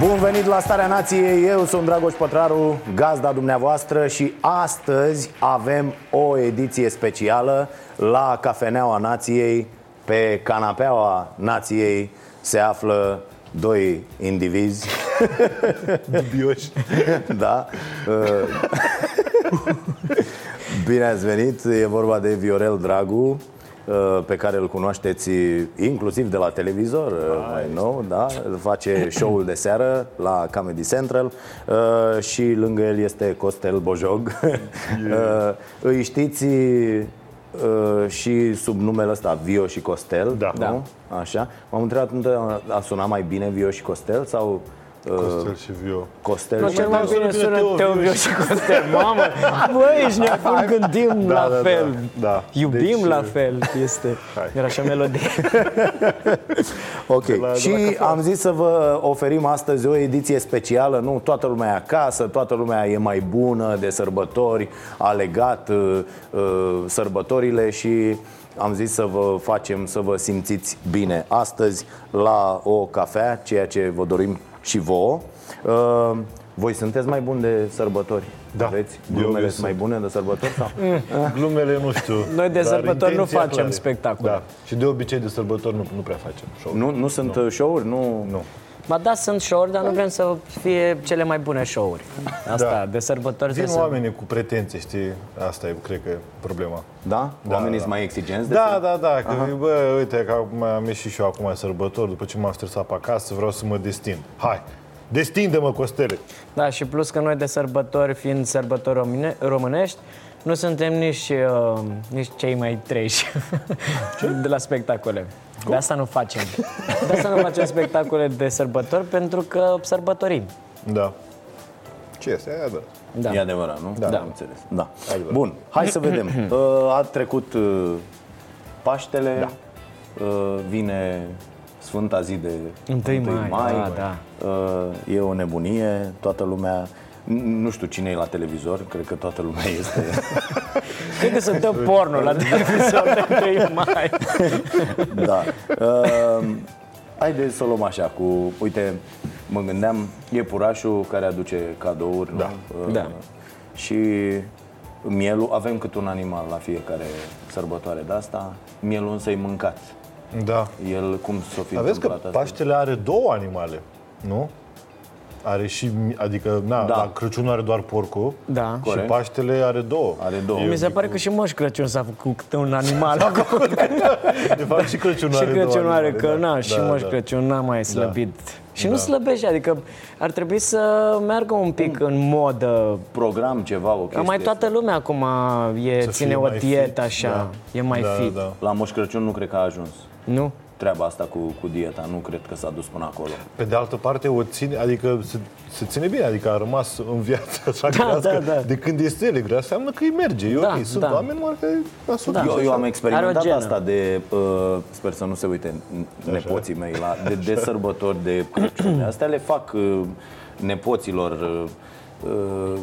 Bun venit la Starea Nației, eu sunt Dragoș Pătraru, gazda dumneavoastră și astăzi avem o ediție specială la Cafeneaua Nației. Pe canapeaua Nației se află doi indivizi. Dubioși. Da. Uh, Bine ați venit, e vorba de Viorel Dragu. uh, pe care îl cunoașteți inclusiv de la televizor uh, mai nou, da? face show-ul de seară la Comedy Central uh, și lângă el este Costel Bojog. Uh, Îi știți uh, și sub numele ăsta Vio și Costel, Da. nu? Așa. M-am întrebat întotdeauna, a sunat mai bine Vio și Costel sau uh, Costel și Vio. Costel Nu, și cel mai sună bine bine sună Teo, Teo Viu Viu și Costel Mamă, băi, ești nebun, gândim Da, la da, da, fel da. Iubim Deci, la fel Este, Hai. era așa melodie Ok, la- de la și cafea. am zis să vă oferim astăzi o ediție specială Nu, toată lumea e acasă, toată lumea e mai bună de sărbători A legat uh, uh, sărbătorile și am zis să vă facem să vă simțiți bine Astăzi la o cafea, ceea ce vă dorim și vouă uh, Voi sunteți mai buni de sărbători? Da. Aveți Eu glumele sunt. sunt mai bune de sărbători? Sau? Glumele nu știu. Noi de dar sărbători nu intenția facem clară. spectacole. Da. Și de obicei de sărbători nu, nu prea facem show. Nu, nu sunt uh, show-uri? Nu. Nu. Ba da, sunt show-uri, dar nu vrem să fie cele mai bune show-uri Asta, Da. de sărbători Vin trebuie să... oamenii cu pretenții, știi? Asta e, cred că, e problema. Da? Da, Oamenii da. sunt mai exigenți de Da, da, da, că, bă, uite, că acum am ieșit și eu acum sărbători, după ce m-am stresat pe acasă, vreau să mă destind. Hai, destinde-mă, Costele! Da, și plus că noi de sărbători, fiind sărbători române, românești, nu suntem nici, uh, nici cei mai treji de la spectacole. De asta nu facem. De asta nu facem spectacole de sărbători, pentru că sărbătorim. Da. Ce este aia, da. Da. E adevărat, nu? Da. Am înțeles. Da. Adevărat. Bun, hai să vedem. Uh, A trecut uh, Paștele, Da. uh, vine Sfânta zi de 1 mai, da, da. Uh, E o nebunie, toată lumea n- nu știu cine e la televizor, cred că toată lumea este. Cred că sunt porno la televizor de 1 mai. da. Uh, Haideți să o luăm așa cu, uite, mă gândeam, e purașul care aduce cadouri, Da. nu? Uh, Da. Și mielul, avem cât un animal la fiecare sărbătoare de asta, mielul însă e mâncat. Da. El cum s-o fi Aveți că întâmplat asta? Paștele are două animale, nu? Are și, mi- adică, na, Da. la Crăciun are doar porcul Da. și Corect. Paștele are două. Are două. Eu Mi se zic pare cu- că și Moș Crăciun s-a făcut câte un animal acum. De fapt și Crăciunul și are două Crăciun are, animale, că da. na, și Da, Moș da. Crăciun n-a mai slăbit. Și nu Da. slăbește, adică ar trebui să meargă un pic în modă. Program, ceva, o Ca chestie. mai toată lumea acum e, Să ține fie o mai dietă fit, așa, da. e mai da, fit. Da, La Moș Crăciun nu cred că a ajuns. Nu? Treaba asta cu, cu dieta, nu cred că s-a dus până acolo. Pe de altă parte, o ține, adică se, se ține bine, adică a rămas în viață așa Da, crească. da, da. De când este ele grea, înseamnă că îi merge, e Da, ok. Sunt da. oameni mari care asupra. Da. Eu, eu am Are experimentat o genă. asta de, uh, sper să nu se uite n- nepoții mei, la, de, de sărbători, de Crăciun. Astea le fac uh, nepoților uh, uh,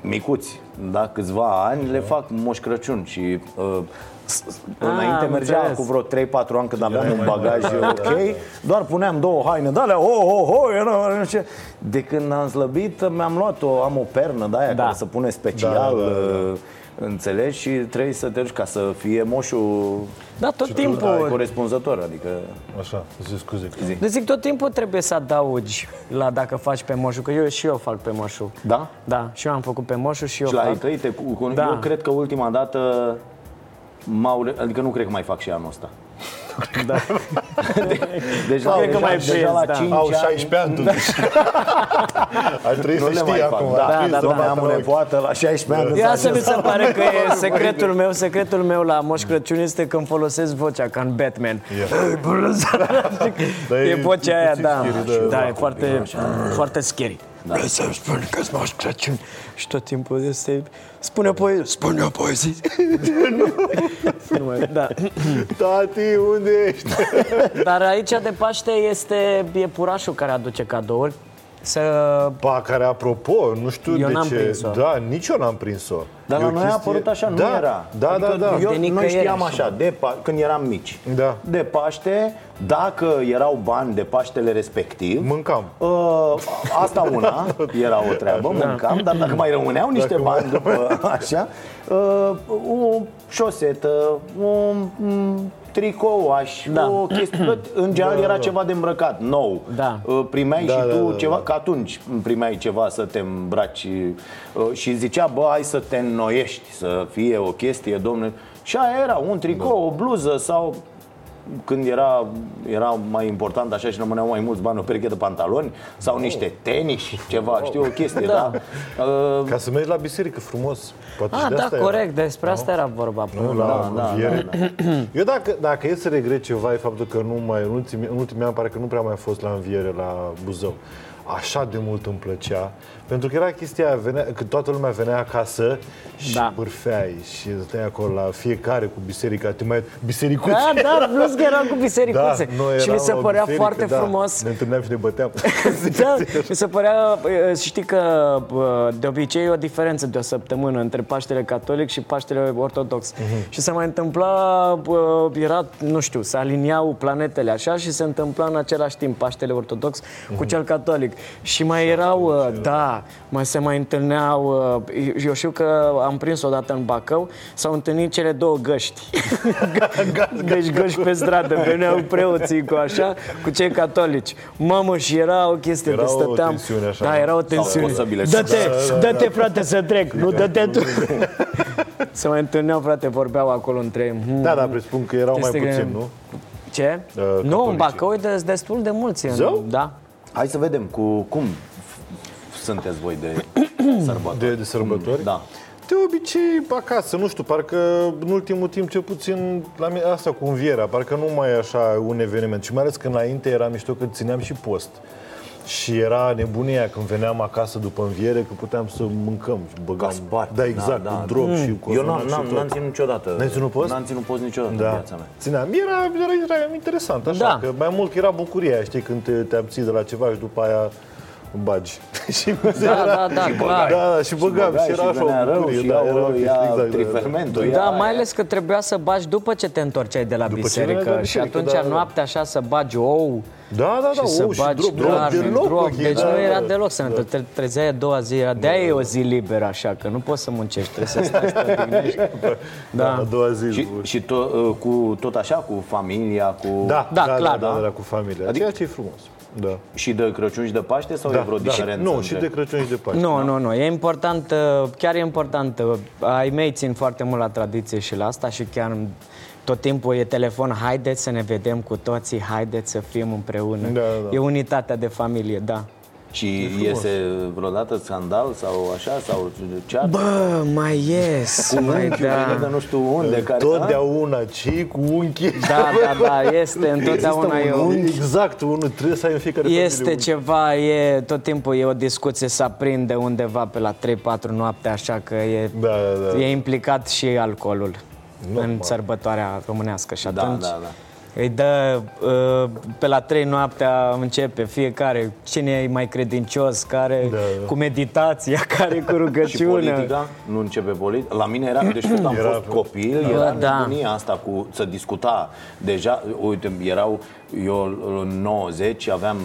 micuți, da, câțiva ani, le fac Moș Crăciun și uh, s- s- înainte am mergea înțeles. cu vreo 3-4 ani când aveam un bagaj ok, doar puneam două haine de alea, oh, oh, oh, era, nu știu ce. De când am slăbit, mi-am luat o, am o pernă de aia Da. care se pune special, Da, da, da, da. uh, înțelegi, și trebuie să te duci ca să fie moșul Da, tot da, timpul. corespunzător, adică Așa, zi scuze. Zi. Deci zic, tot timpul trebuie să adaugi la dacă faci pe moșu, că eu și eu fac pe moșu. Da? Da, și eu am făcut pe moșu și eu Și la ai fac. tăi, te, cu, cu, Da. eu cred că ultima dată m-au, re- adică nu cred că mai fac și anul ăsta. Da. Deci Cred la, că deja, mai deja prins, la da. 5 Au ani 16 ani totuși. Ar trebui nu să le mai știi fac. acum. Da, ar trebui da, să da, mă da, am o bată nepoată la 16 ani. Eu să asta mi face se pare că e secretul meu. Secretul meu la Moș Crăciun este când folosesc vocea ca în Batman. Yeah. Bună seara! Dar E e vocea aia, puțin da. scary, da. Da, e foarte, foarte scary. Da. Vreți să-mi spun că-ți Moș Crăciun și tot timpul este... Spune poezii, spune o poezie. nu mai, da. Tati, unde ești? Dar aici de Paște este iepurașul care aduce cadouri. Să... Pa, care apropo, nu știu Eu de n-am ce. prins-o. Da, nici eu n-am prins-o. Dar E la o noi a chestie- apărut așa, nu da, era. Da, adică da, da. Eu, De noi nicăieri știam așa. așa, de pa- când eram mici. Da. De Paște, dacă erau bani de Paștele respectiv, Mâncam. Uh, asta una, era o treabă, mâncam, dar dacă mai rămâneau niște Dacă mai- bani după așa, uh, o șosetă, un mm, tricouaș, Da. o chestie, în general Da, era da. ceva de îmbrăcat, nou. Da. Uh, Primeai Da, și da, tu da, da. ceva, că atunci primeai ceva să te îmbraci uh, și zicea, bă, hai să te înnoiești, să fie o chestie, domnule. Și aia era un tricou, o bluză sau când era, era mai important așa și rămâneau mai mulți bani o pereche de pantaloni sau niște tenis, ceva, știu, o chestie, da. Uh, Ca să mergi la biserică frumos. Poate și Ah, de da, asta corect, despre asta era vorba. Era. Nu, la Da, da, înviere. da, Eu dacă, dacă e să regret ceva e faptul că nu mai, în ultimii, în ultimii ani pare că nu prea mai fost la înviere la Buzău. Așa de mult îmi plăcea. Pentru că era chestia aia, venea, că toată lumea venea acasă și Da. bârfeai și stăteai acolo la fiecare cu biserica, te mai bisericuți. Da, da, plus că era cu Da, bisericuțe. noi și mi eram se la o părea biserică, foarte da, frumos. Ne întâlneam și ne băteam. da, mi se părea, uh, știi că uh, de obicei e o diferență de o săptămână între Paștele Catolic și Paștele Ortodox. Mhm. Și se mai întâmpla, uh, era, nu știu, se aliniau planetele așa și se întâmpla în același timp Paștele Ortodox Mhm. cu cel Catolic. Și mai erau, uh, da, mai se mai întâlneau, uh, eu știu că am prins odată în Bacău, s-au întâlnit cele două găști. deci găști pe stradă, veneau preoții cu așa, cu cei catolici. Mamă, și era o chestie Era de o stăteam. tensiune așa. Da, era o tensiune. scos săbile. Dă-te, dă-te frate să trec, nu dă-te tu. Se mai întâlneau, frate, vorbeau acolo între ei. Hmm. Da, dar presupun că erau mai Chestii puțini, grele. nu? Ce? Uh, nu, în catolicii. Bacău e des- destul de mulți. în- Zău? Da. Hai să vedem cu cum sunteți voi de sărbători. De, de sărbători? Da. De obicei, acasă, nu știu, parcă în ultimul timp, cel puțin, la mine, asta cu învierea, parcă nu mai e așa un eveniment. Și mai ales că înainte era mișto că țineam și post. Și era nebunia când veneam acasă după înviere că puteam să mâncăm și băgam. Gaspar. Da, exact, Da, cu da. drog și cu Eu n-am, cozonac și n-am, tot. n-am ținut niciodată. N-ai ținut post? N-am ținut post niciodată în Da, viața mea. țineam. Era, era, era interesant, așa, Da. că mai mult că era bucuria, știi, când te, te abții de la ceva și după aia bagi. și Da, da, da, clar. Da, și băgam, băgai și era și așa venea o rău bucurie. și da, ia, era o chestie, ia exact, da, da. trifermentul, Da, ia mai aia. ales că trebuia să bagi după ce te întorceai de la După ce biserică. veneai de la și biserică, atunci da, da. noaptea așa să bagi ou Da, da, da, și să ou și bagi drog, drog, carne, deloc, drog. ok, Deci da, nu era da. deloc să ne te trezeai a doua zi. Era de-aia e o zi liberă așa, că nu poți să muncești, trebuie să stai să te odihnești. Da, a doua zi. Și, și to, cu, tot așa, cu familia, cu... da, Da, da, clar. da, da, da, cu familia. Adică, Ceea ce e frumos. Da. Și de Crăciun și de Paște sau e vreo diferență? Nu, între- și de Crăciun și de Paște. Nu, nu, nu. E important, uh, chiar e important. uh, Ai mei țin foarte mult la tradiție și la asta și chiar tot timpul e telefon, haideți să ne vedem cu toții, haideți să fim împreună. Da, da. E unitatea de familie, da. Și iese vreodată scandal sau așa, sau ceartă? Bă, mai ies, cu mai unchiul vine de da. nu știu unde, care... Totdeauna, ci cu unchi. Da, da, da, este, întotdeauna e Există o... un unchi. Exact, unul trebuie să ai în fiecare Este familie unchi. ceva, e, tot timpul e o discuție, se aprinde undeva pe la 3-4 noapte, așa că e, Da, da, da. e implicat și alcoolul Normal. în sărbătoarea românească și Da, atunci da, da. Îi dă, uh, pe la 3 noaptea începe fiecare, cine e mai credincios, care Da, da. cu meditația, care cu Și rugăciune. politica? Nu începe politica? La mine era, deci când am Era- fost copil, Bă, era da. nebunia asta cu să discuta. Deja, uite, erau, eu în 90 aveam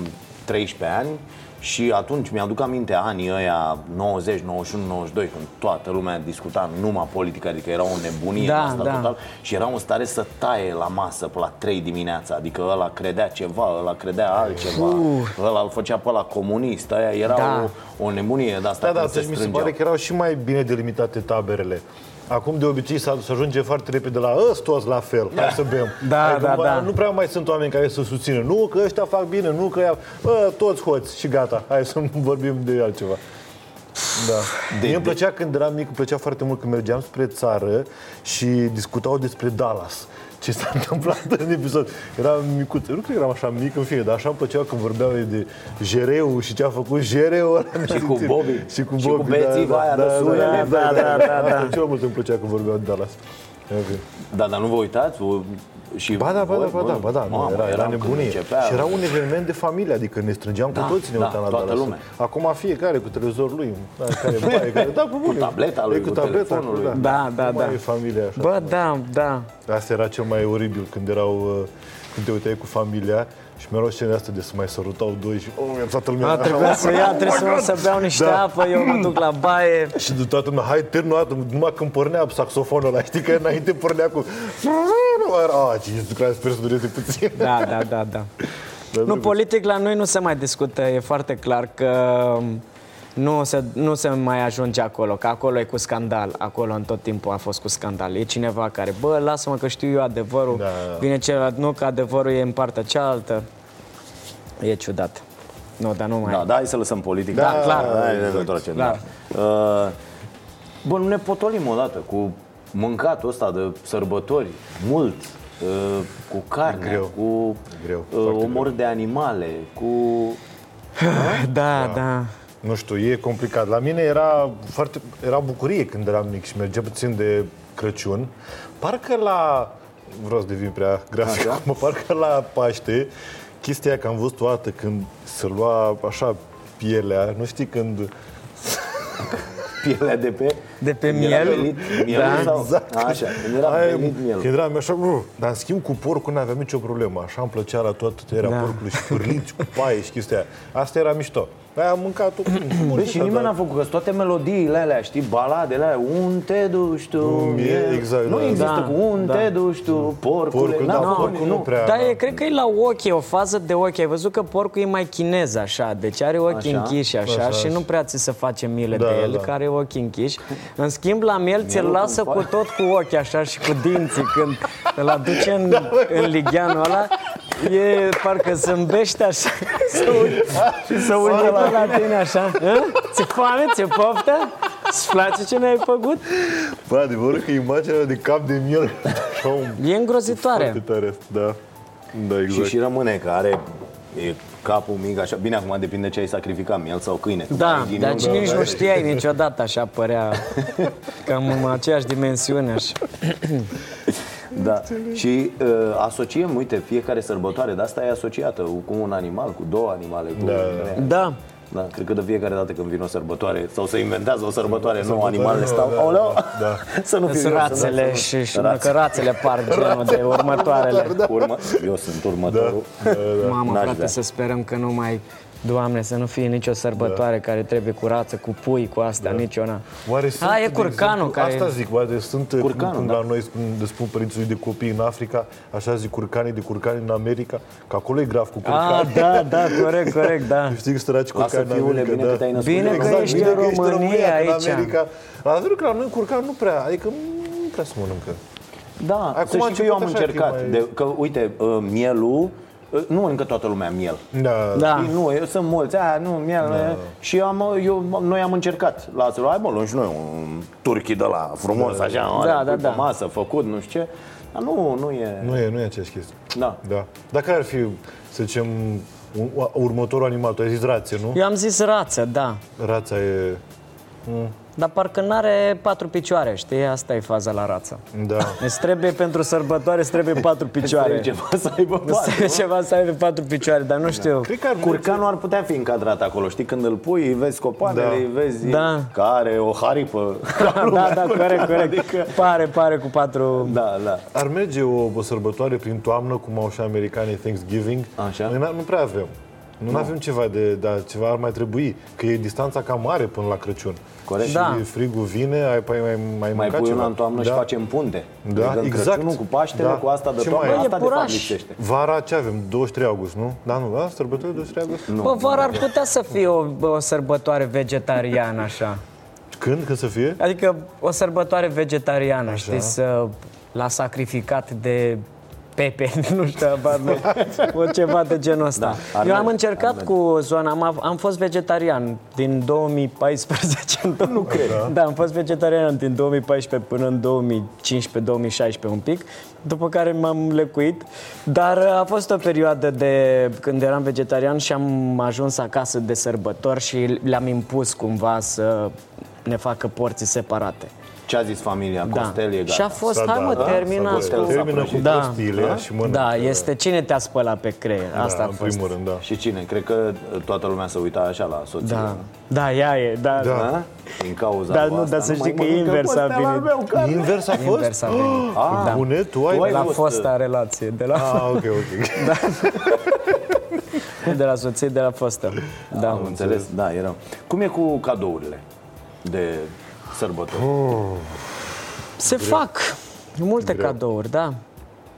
13 ani și atunci mi-aduc aminte anii ăia 90, 91, 92 când toată lumea discuta numai politică, adică era o nebunie Da, asta da. total și era în stare să taie la masă pe la 3 dimineața, adică ăla credea ceva, ăla credea altceva, ăla îl făcea pe la comunist, aia era Da. o, o nebunie de asta Da, da, când se atunci mi se strângeau. pare că erau și mai bine delimitate taberele. Acum de obicei se se ajunge foarte repede la ăsta toți la fel, hai să bem. Da, Adică da, mai- da. Nu prea mai sunt oameni care să susțină. Nu că ăștia fac bine, nu că ea... Bă, toți hoți și gata, hai să nu vorbim de altceva. Da. De, Mie îmi plăcea când eram mic, îmi plăcea foarte mult când mergeam spre țară și discutau despre Dallas. Ce s-a întâmplat în episod. Eram micuț. Nu cred că eram așa mic în fine, dar așa îmi plăcea când vorbeau ei de Jereu și ce a făcut Jereu ăla. Și cu Bobby. Și cu Și cu Bobby. bețiva aia de surele. Da, da, da, da. Cel mai mult îmi plăcea când vorbeau de Dallas. Ok. Da, dar nu vă uitați? Vă- Și Ba da, ba da, voi, ba da, ba da, nu, mamă, era, era eram când nebunie. începea- Și era un eveniment de familie, adică ne strângeam Da, cu toții, ne da, uitam la toată Dallas. lumea. Acum fiecare cu televizorul lui, da, care baie, care, da, pe bune. tableta lui, E cu cu tableta, telefonul cu- lui. Da, da, Nu mai da. e familia așa. Bă, da, da. Asta era cel mai oribil când erau, uh, când te uitai cu familia și mereu scena asta de să mai sărutau doi și oh, toată lumea. A, trebuia să ia, trebuie să mă să beau niște Da. apă, eu mă duc la baie. Și de toată lumea, hai, termină o dată, numai când pornea saxofonul ăla, știi că înainte pornea cu... Ah, ce Christ, sper să dureze puțin. Da, da, da, da. Nu, politic la noi nu se mai discută, e foarte clar că nu se, nu se mai ajunge acolo, că acolo e cu scandal, acolo în tot timpul a fost cu scandal. E cineva care, bă, lasă-mă că știu eu adevărul, Da, da. vine celălalt, nu, că adevărul e în partea cealaltă. E ciudat. Nu, dar nu mai... Da, da, hai să lăsăm politica. Da, clar. Da, e legătură ce, Clar. da. Uh, Bă, nu ne potolim odată cu mâncatul ăsta de sărbători, mult, uh, cu carne, Greu. cu Greu, uh, foarte omor de animale, cu... Da, da. Nu știu, e complicat. La mine era foarte, era bucurie când eram mic și mergeam puțin de Crăciun. Parcă la, vreau să devin prea grafic, Așa. acum, parcă la Paște, chestia aia că am văzut o dată când se lua așa pielea, nu știi când... pielea de pe... De pe Când era miel. belit mielul Da, sau... Exact. Așa, când era Aia, belit mielul. Când eram așa, uh, dar în schimb cu porcul nu aveam nicio problemă. Așa îmi plăcea la toată tăierea Da. porcului și pârliți cu paie și chestia aia. Asta era mișto. Aia am mâncat-o. Băi, și nimeni n-a făcut, că toate melodiile alea, știi, baladele alea, un te duci tu, mie, miel. exact, Nu da. există Da, cu un da. te duci tu, porcule. Porcul, N-a da, făcut porcul nu nimic. prea... Da, da. e, cred că e la ochi, e o fază de ochi. Ai văzut că porcul e mai chinez așa, deci are ochii Așa. închiși așa, Așa, și așa. nu prea ți se face milă Da, de el, da. care are ochii închiși. În schimb, la miel ți-l Mielul lasă cum cu faci? tot cu ochi așa și cu dinții când îl aduce în, Da, în ligheanul ăla. E parcă zâmbește așa să uit, și să uite la, la tine așa. Hă? Ți-e foame? Ți-e poftă? Îți place ce ne-ai făcut? Bă, adevărul că imaginea de cap de miel așa un... E îngrozitoare. Foarte tare, da. Da, Și exact. și rămâne că are e capul mic, așa. Bine, acum depinde ce ai sacrificat, miel sau câine. Da, Ai din dar nou, nici da, nu da. știai niciodată, așa părea cam în aceeași dimensiune. Așa. Da. Și uh, asociem, uite, fiecare sărbătoare de asta e asociată cu un animal, cu două animale. Cu Da. Da, Da, cred că de fiecare dată când vine o sărbătoare sau se inventează o sărbătoare nouă, Sărbătoare animalele nouă, stau, da, aoleu, da. să nu fiu sunt eu, să rațele nu- și, și Rațe. că rațele par genul de următoarele. Urmă, eu sunt următorul. Mamă, N-aș frate, vrea. să sperăm că nu mai... Doamne, să nu fie nicio sărbătoare care trebuie cu rață, cu pui, cu asta, nici una. Oare sunt, A, e de curcanul exemplu, care... Asta zic, oare sunt Curcanul, curcanul, cum, cum da. la noi spun, le spun părinții de copii în Africa, așa zic curcanii de curcani în America, că acolo e grav cu A, curcani. da, da, corect, corect, da. Știi că săraci Lasă curcani în fiule, America, bine da. că te-ai născut. Bine că Exact, ești bine în că ești în România România, că aici. în America. La adevărul că la noi curcan nu prea, adică nu prea se mănâncă. Da, Acum să a știi că eu am început așa a fi încercat. mai- De, că, uite, uh, mielul, uh, nu mănâncă toată lumea miel. Da. Da. Știi, Nu, eu, sunt mulți, a, nu, miel. Da. Și am, eu, noi am încercat. La să hai mă, luăm și noi un turchi de la frumos, Da, așa, da, are da, pui da. pe masă, făcut, nu știu ce. Dar nu, nu e... Nu e, nu e aceeași chestie. Da. Da. Dar care ar fi, să zicem, un, următorul animal? Tu ai zis rație, nu? Eu am zis rață, da. Rața e... Dar parcă n-are patru picioare, știi? Asta e faza la rață. Da. Îți trebuie pentru sărbătoare, îți trebuie patru picioare. Trebuie ceva să aibă Îți trebuie patru. ceva să aibă patru picioare, dar nu știu. Cred că ar Curcanul ar putea fi încadrat acolo, știi? Când îl pui, îi vezi copanele, Da. îi vezi Da. că are o haripă. Da, da, corect, corect. Adică- Pare, pare cu patru... Da, da. Ar merge o, o sărbătoare prin toamnă, cum au și americanii Thanksgiving. Așa. Noi n- nu prea avem. Nu avem ceva de, dar ceva ar mai trebui, că e distanța cam mare până la Crăciun. Corect. Și Da. frigul vine, ai mai, mai, mai, Mai mâncat pui ceva. una în toamnă și facem punte. Da, Legăm exact. Crăciunul cu Paștele, Da. cu asta de Ce toamnă, mai e? asta de fapt Iepuraș. lipsește. Vara ce avem? 23 august, nu? Da, nu, da? Sărbători 23 august? Nu. Bă, vara ar putea să fie o, o sărbătoare vegetariană, așa. Când? Când să fie? Adică o sărbătoare vegetariană, știi, să, la sacrificat de Pepe, nu știu, habar nu. o ceva de genul ăsta. Da, ar Eu am merge, încercat ar cu zona, am, am fost vegetarian din 2014. Nu cred. Da, am fost vegetarian din 2014 până în 2015-2016 un pic, după care m-am lecuit, dar a fost o perioadă de când eram vegetarian și am ajuns acasă de sărbători și le-am impus cumva să ne facă porții separate. Ce a zis familia? Costel e gata. Și a fost, S-a hai mă, dat, da, termina. s-a Costel dat. s-a Termină cu prăjit. Da. prostiile și mănâncă. Da, este cine te-a spălat pe creier. Asta da, a în fost. primul rând, da. Și cine? Cred că toată lumea se uita așa la soție. Da, da, ea e, da. Da. Da? Din cauza Dar lui nu, asta. dar să mai știi că mănâncă invers a Costel al venit. meu, care- Invers a fost? Invers a venit. Ah, Da. bune, tu ai... Tu ai La fost, fosta relație, de la, Ah, ok, ok. de la soție, de la fostă. Da. Am înțeles, da, era. Cum e cu cadourile de sărbători? Se fac multe cadouri, da.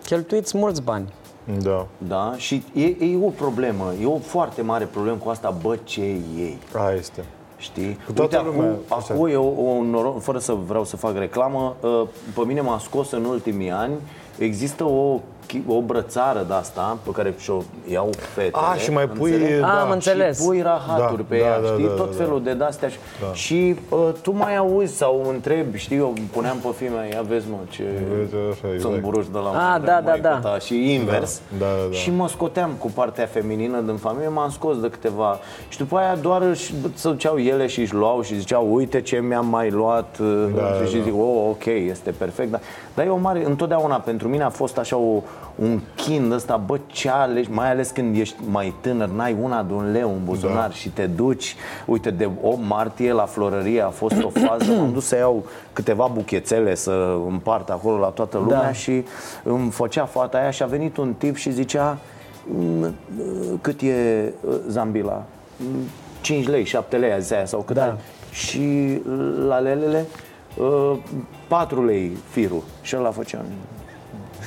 Cheltuiți mulți bani. Da, Da? Și e, e o problemă, e o foarte mare problemă cu asta, bă, ce ei. aia este. Știi? Cu toată Uite, lumea, acum, așa. acum e o, o noroc, fără să vreau să fac reclamă, uh, pe mine m-a scos în ultimii ani, există o, chi- o brățară de asta pe care și-o iau fetele. Ah, și mai pui... înțelegi? da. Am înțeles. Și pui rahaturi Da, pe da, ea, da, știi? da, Tot da, felul de de-astea. Și, și uh, tu mai auzi sau întrebi, știi, eu puneam pe filme, ia vezi mă, ce Vezi, așa, exact. sunt buruși de la Ah, maică da, da, da. ta și invers. Da, da, da. Și mă scoteam cu partea feminină din familie, m-am scos de câteva. Și după aia doar își, se duceau ele și își luau și ziceau, uite ce mi-am mai luat. Da, și da. zic, oh, ok, este perfect. Dar, dar e o mare, întotdeauna pentru mine a fost așa o, un chin ăsta, bă, ce alegi, mai ales când ești mai tânăr, n-ai una de un leu în buzunar Da. și te duci. Uite, de 8 martie la florărie a fost o fază, m-am dus să iau câteva buchețele să împart acolo la toată lumea Da. și îmi făcea fata aia și a venit un tip și zicea "Mm, cât e uh, Zambila? "Mm, 5 lei, 7 lei, a zis aia, sau cât Da. ai? Și la lelele 4 lei firul și ăla făcea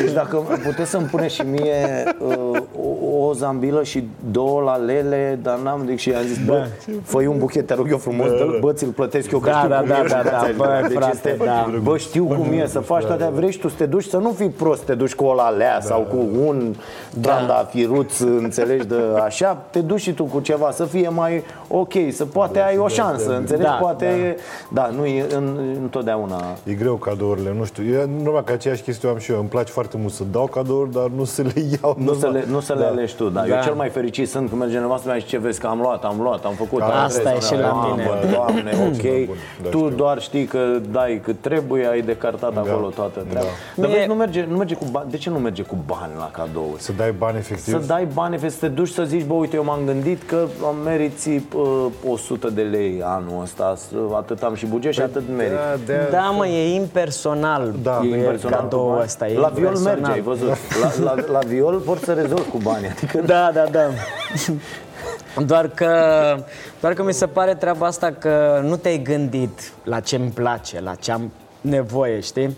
deci dacă puteți să-mi puneți și mie uh, o, o zambilă și două la lele, dar n-am zic și i-am zis, bă, fă un buchet, te rog eu frumos, dă bă, ți-l plătesc eu, că Da, știu da, cum da, e. da, da, bă, deci frate, este, da. Bă, știu cum e să faci toate, vrei și tu să te duci, să nu fii prost, te duci cu o lalea sau cu un trandafiruț, înțelegi, de așa, te duci și tu cu ceva, să fie mai ok, să poate ai o șansă, înțelegi, Da, poate, da, nu e în, întotdeauna. E greu cadourile, nu știu. Eu, normal că aceeași chestie o am și eu. Îmi place foarte mult să dau cadouri, dar nu să le iau. Nu să, le, nu să le Da. alegi tu, da. Eu cel mai fericit sunt când merge nevastă mea și ce vezi că am luat, am luat, am făcut. am Asta trebuie e să și ne- la Mamă, mine. Doamne, ok. bun, da, tu știu. doar știi că dai cât trebuie, ai decartat acolo toată treaba. Dar Mie- vezi, nu merge, nu merge cu bani. De ce nu merge cu bani la cadouri? Să dai bani efectiv? Să dai bani, vezi, să te duci să zici, bă, uite, eu m-am gândit că am meriți uh, 100 de lei anul ăsta, să- atât am și buget și atât merit. Da, de Da, mă, e impersonal. Da. E impersonal cu cadoul bani. ăsta. E La viol impersonal. merge, ai văzut. La, la, la viol poți să rezolvi cu bani. Adică Da, da, da. Doar că, doar că mi se pare treaba asta că nu te-ai gândit la ce îmi place, la ce am nevoie, știi?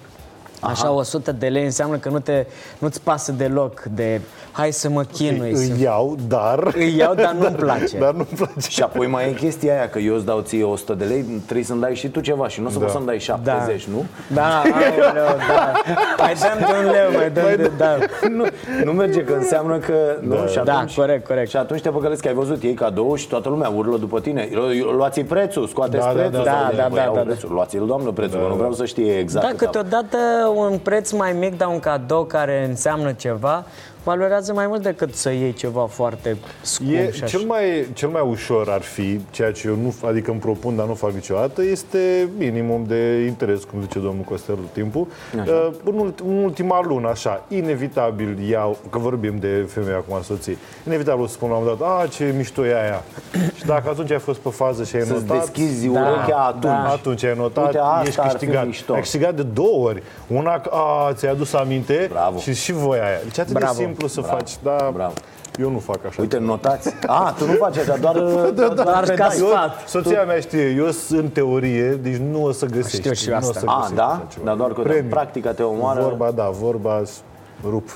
Așa 100 de lei înseamnă că nu te, nu-ți pasă deloc de hai să mă chinui, să... Îi iau, dar... Îi iau, dar nu-mi place. Dar nu-mi place. Și apoi mai e chestia aia, că eu îți dau ție 100 de lei, trebuie să-mi dai și tu ceva și nu o să Da. poți să-mi dai 70, nu? Da, aoleu, da. Mai dăm de un leu, mai dăm de... Da. nu? Nu merge, că înseamnă că... Nu? Și Da, atunci, corect, corect. Și atunci te păcălesc că ai văzut, iei cadou și toată lumea urlă după tine. Luați-i prețul, scoateți Da, da, prețul. da, sau da, de- da, bă, da, iau da, da. prețul. Luați-l, doamnă, prețul, că nu vreau să știe exact Da, cât am. câteodată un preț mai mic, dar un cadou care înseamnă ceva, valorează mai mult decât să iei ceva foarte scump E, și așa. cel, mai, cel mai ușor ar fi, ceea ce eu nu, adică îmi propun, dar nu fac niciodată, este minimum de interes, cum zice domnul Costel tot timpul. Uh, în, ult, în ultima lună, așa, inevitabil iau, că vorbim de femei acum, soții, inevitabil o să spun la un moment dat, a, ce mișto e aia. și dacă atunci ai fost pe fază și ai Să-ți notat... deschizi Da, urechea atunci. da. Atunci ai notat, Uite, asta ești ar fi câștigat. mișto. Ai câștigat de două ori. Una, a, ți-ai adus aminte Bravo. și și voi aia. Deci atât Bravo. de simplu să faci, dar Bravo. eu nu fac așa. Uite, notați. A, tu nu faci așa, doar... doar Doar pe ca dai. sfat. Soția mea știe, eu sunt în teorie, deci nu o să găsești. Știu și nu o asta. să A, găsești da? așa ceva. Dar doar că Premiu. practica te omoară. Vorba, da, vorba, s- rup.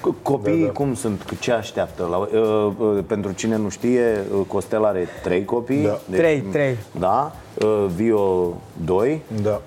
Co- Copiii Da, da. cum sunt? Ce așteaptă? La, uh, uh, pentru cine nu știe, uh, Costel are trei copii. Da. Trei, trei. Da? Uh, Vio doi. Da.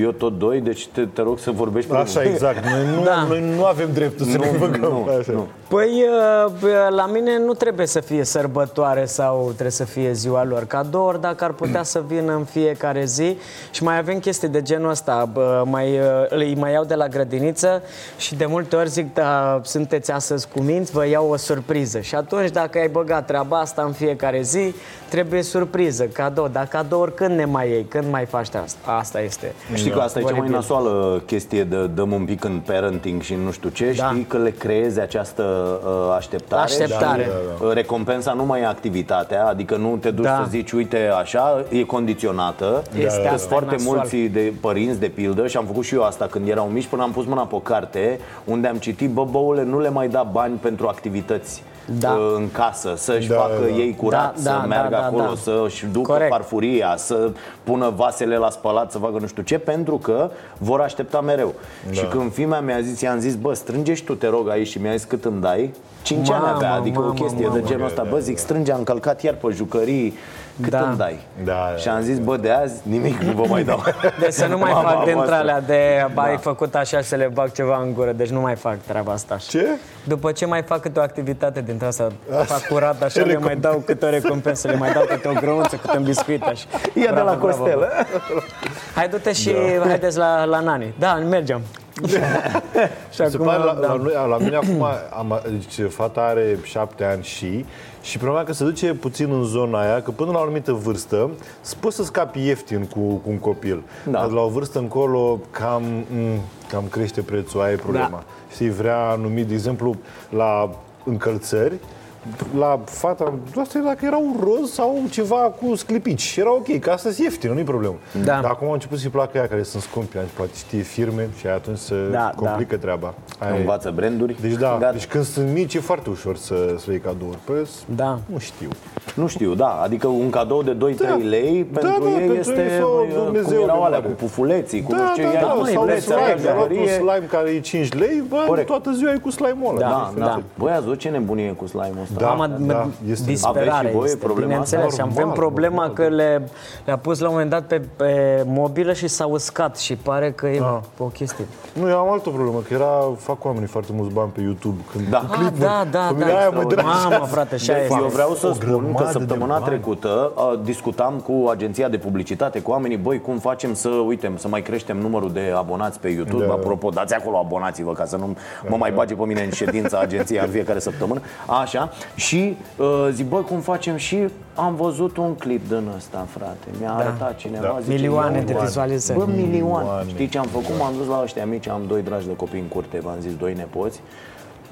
Eu tot doi, deci te, te rog să vorbești primul. Așa, exact. Noi nu, Da. noi nu avem dreptul să ne băgăm. nu, Așa. nu. Păi, uh, la mine nu trebuie să fie sărbătoare sau trebuie să fie ziua lor. Cadouri, dacă ar putea să vină în fiecare zi. Și mai avem chestii de genul ăsta. Bă, mai, uh, îi mai iau de la grădiniță și de multe ori zic, da, sunteți astăzi cu minți, vă iau o surpriză. Și atunci, dacă ai băgat treaba asta în fiecare zi, trebuie surpriză, cadou. Dar cadouri când ne mai iei? Când mai faci asta? Asta este. Știi că asta e cea mai Oribil. nasoală chestie de dăm un pic în parenting și nu știu ce, Da. știi că le creezi această uh, așteptare. Așteptare. și, uh, Recompensa nu mai e activitatea, adică nu te duci Da. să zici, uite, așa, e condiționată. Este Sunt asta, foarte nasoal. mulți de părinți, de pildă, și am făcut și eu asta când erau mici, până am pus mâna pe o carte unde am citit, bă, băule, nu le mai da bani pentru activități. Da. uh, în casă, să-și Da, facă da, da. ei curat, Da, să da, meargă da, da, acolo, da. să-și ducă Corect. farfuria, să pună vasele la spălat, să facă nu știu ce, pentru că vor aștepta mereu. Da. Și când fimea mi-a zis, i-am zis, bă, strânge și tu, te rog, aici și mi-a zis cât îmi dai, 5 ani Mamă, avea, adică o mamă, chestie mamă. de genul ăsta, bă, zic, strânge, am călcat iar pe jucării, cât Da. îmi dai? Da, și am zis, bă, de azi nimic nu vă mai dau. Deci să nu mai Mama fac dintre voastră. alea de ba, ai făcut așa să le bag ceva în gură, deci nu mai fac treaba asta așa. Ce? După ce mai fac câte o activitate dintre asta, fac curat așa, le mai dau câte o recompensă, le mai dau câte o grăunță, câte un biscuit așa. Ia de Bravo, la bravo, Costel, bravo. Hai du-te și haideți la, la Nani. Da, mergem. și Se pare, la, da. la, noi, la mine acum, am, deci fata are șapte ani și și problema e că se duce puțin în zona aia, că până la o anumită vârstă s- poți să scapi ieftin cu, cu un copil. Da. Dar de la o vârstă încolo cam, m, cam crește prețul, aia e problema. Da. Știi, vrea anumit, de exemplu, la încălțări, la fata, asta e dacă erau roz sau ceva cu sclipici. Era ok, că asta e ieftin, nu-i problemă. Da. Dar acum au început să-i placă ea, care sunt scumpi, poate știe firme și atunci se Da, complică treaba. Aia e. Învață branduri. Deci da, Gata. deci când sunt mici e foarte ușor să, să le iei cadouri. Păi, Da. nu știu. Nu știu, da, adică un cadou de 2-3 Da. lei Da, pentru da, ei pentru este ei sau băi, Dumnezeu cum erau de alea mare. cu pufuleții, cu Da, nu știu ce, da, ia da, cu sau un pufulețe, slime, alea mi-a luat un de slime care e 5 lei, bă, Corect. toată ziua e cu slime-ul ăla. Da, Da, da. da. Băi, ați văzut ce nebunie e cu slime-ul ăsta? Da. Am da, este- disperare Aveți și voi este, problema bineînțeles. asta? Și avem Normal, problema normal, că le, le-a pus la un moment dat pe, pe mobilă și s-a uscat și pare că e Ah. o chestie. Nu, eu am altă problemă, că era, fac oamenii foarte mulți bani pe YouTube. Când Da. Ah, da, da, Familia da. aia mă deranjează. Mamă, frate, și aia Eu este. vreau să O spun grămadă că de săptămâna bani. trecută a, discutam cu agenția de publicitate, cu oamenii, băi, cum facem să, uite, să mai creștem numărul de abonați pe YouTube. Da. Apropo, dați acolo abonați-vă ca să nu mă mai bage pe mine în ședința agenției în fiecare săptămână. Așa. Și uh, zic, băi, cum facem? Și am văzut un clip din ăsta, frate. Mi-a arătat cineva. Da. Zice, Milioane "Ia de uite, vizualizări. Bă, milioane. Milioane. Știi ce am făcut? M-am dus la ăștia mici, am doi dragi de copii în curte, v-am zis, doi nepoți.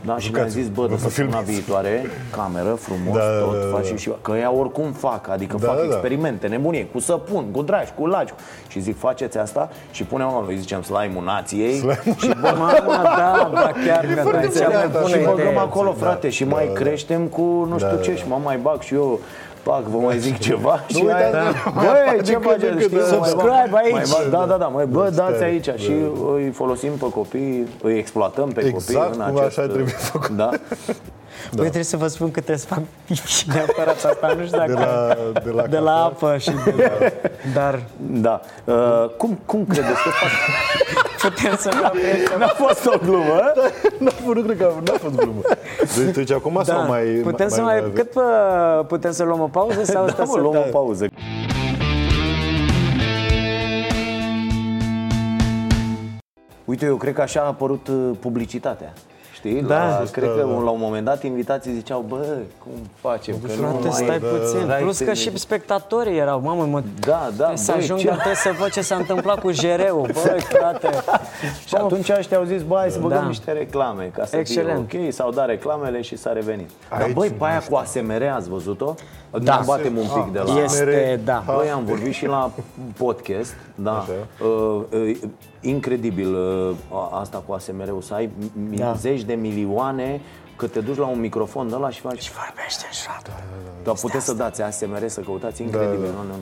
Da, și mi-am Jucați-vă. zis, bă, de Vă săptămâna filmați. viitoare, cameră, frumos, Da, da, tot, da, faci da. și Că ea oricum fac, adică Da, fac da, da. experimente, nebunie, cu săpun, cu dragi, cu laci. Și zic, faceți asta și punem acolo, îi zicem slime-ul nației și bă, Mamă, da, da, chiar că da, e cea mai da, bună și băgăm idee. acolo, frate, și mai creștem cu nu știu ce și mă mai bag și eu Pac, vă mai zic ceva și uitați, aia, da. Băi, De ce când, de faceți? când, Știți, da. mai bag- Subscribe aici. mai bag- Da, da, da, măi, bă, dați Stai, aici și îi folosim pe copii, îi exploatăm pe Exact copii în cum acest... așa trebuie făcut. Da, Păi trebuie să vă spun că trebuie să fac pipi neapărat asta, nu știu dacă... De la, de la, de la apă și de... Dar da. Uh, cum, cum credeți că fac? Putem să luăm N-a fost o glumă? N-a fost, nu cred că n-a fost glumă. Deci, deci acum sau da, mai... putem să mai... Cât pă, putem să luăm o pauză sau Da, asta mă, să... luăm o pauză. Uite, eu cred că așa a apărut uh, publicitatea. Știi? Da. la, Just, cred da, că da. la un moment dat invitații ziceau, bă, cum facem? Că nu Frate, mai stai e- puțin. Stai Plus că să- și spectatorii erau, mamă, mă, Da, da, trebuie să băi, ajungă ce- trebuie să văd ce s-a întâmplat cu jereu. Băi, frate. Și atunci ăștia au zis, bă, hai să băgăm Da. niște reclame ca să Excelent. fie ok, s-au dat reclamele și s-a revenit. Dar Aici, băi, pe aia cu ASMR ați văzut-o? Da. Ne batem un pic de la... Este, da. Băi, am vorbit și la podcast, da. Uh, uh, incredibil uh, asta cu ASMR-ul, să ai mi- Da. zeci de milioane că te duci la un microfon de ăla și faci... Vorbește în șoaptă. Dar puteți să dați ASMR, să căutați incredibil. Da, nu, nu.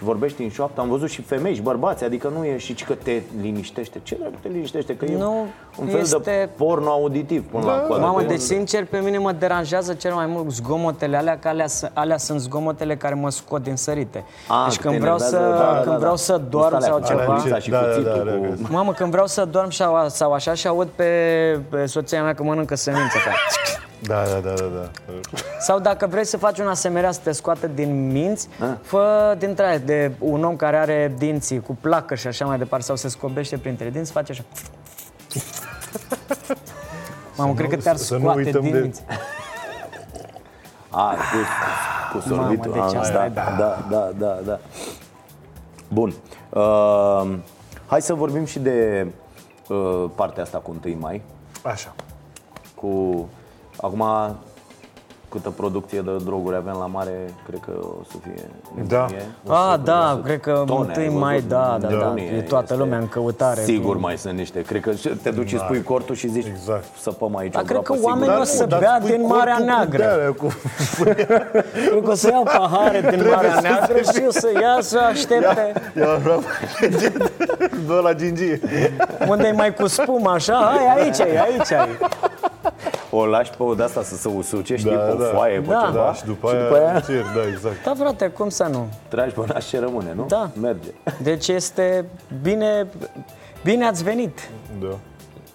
Și vorbești în șoaptă. Am văzut și femei și bărbați, adică nu e și că te liniștește. Ce dracu te liniștește? Că e Nu, un fel de este- porno auditiv până la coadă. Mamă, Că- deci sincer, pe mine mă deranjează cel mai mult zgomotele alea, că alea, s- alea sunt zgomotele care mă scot din sărite. A, deci că când te vreau să, enervează, da, da, când da. vreau să dorm Sunt alea sau cu ceva... arănița și Da, da, cuțitul da, cu... da. Mamă, când vreau să dorm sau, sau așa și aud pe, pe soția mea că mănâncă semințe. Ca. Da, da, da, da, da. Sau dacă vrei să faci un asemenea să te scoată din minți, fă dintre aia de un om care are dinții cu placă și așa mai departe sau se scobește printre dinți, face așa. Mamă, cred că te-ar să nu scoate uităm din de- minți. A, cu, cu sorbitul. Mamă, deci A, asta da, e, da. da, da, da, da. Bun. Uh, hai să vorbim și de uh, partea asta cu 1 mai. Așa. Cu... Acum, câtă producție de droguri avem la mare, cred că o să fie... Da. nebunie. O Ah, să- da, o să- cred că tone, ai 1 mai, văzut? da, da, da. Nebunie E toată este- lumea în căutare. Sigur mai sunt niște. Cred că te duci și spui cortul și zici Exact. săpăm aici Dar o cred groapă, că sigur. oamenii o să dar bea spui din Marea cortul cu Neagră. de-alea, cu- Cred că o să iau pahare din Marea Neagră și o să ia să aștepte. Ia vreau Bă, la gingie. Unde e mai cu spumă, așa? Hai, aici e, aici e. O lași pe o de asta să se usuce, știi, Da, pe o da. foaie, pe Da. ceva. Da, și după și aia, după aia cer, da, exact. Da, frate, cum să nu? tragi pe nas ce rămâne, nu? Da. Merge. Deci este bine, bine ați venit. Da.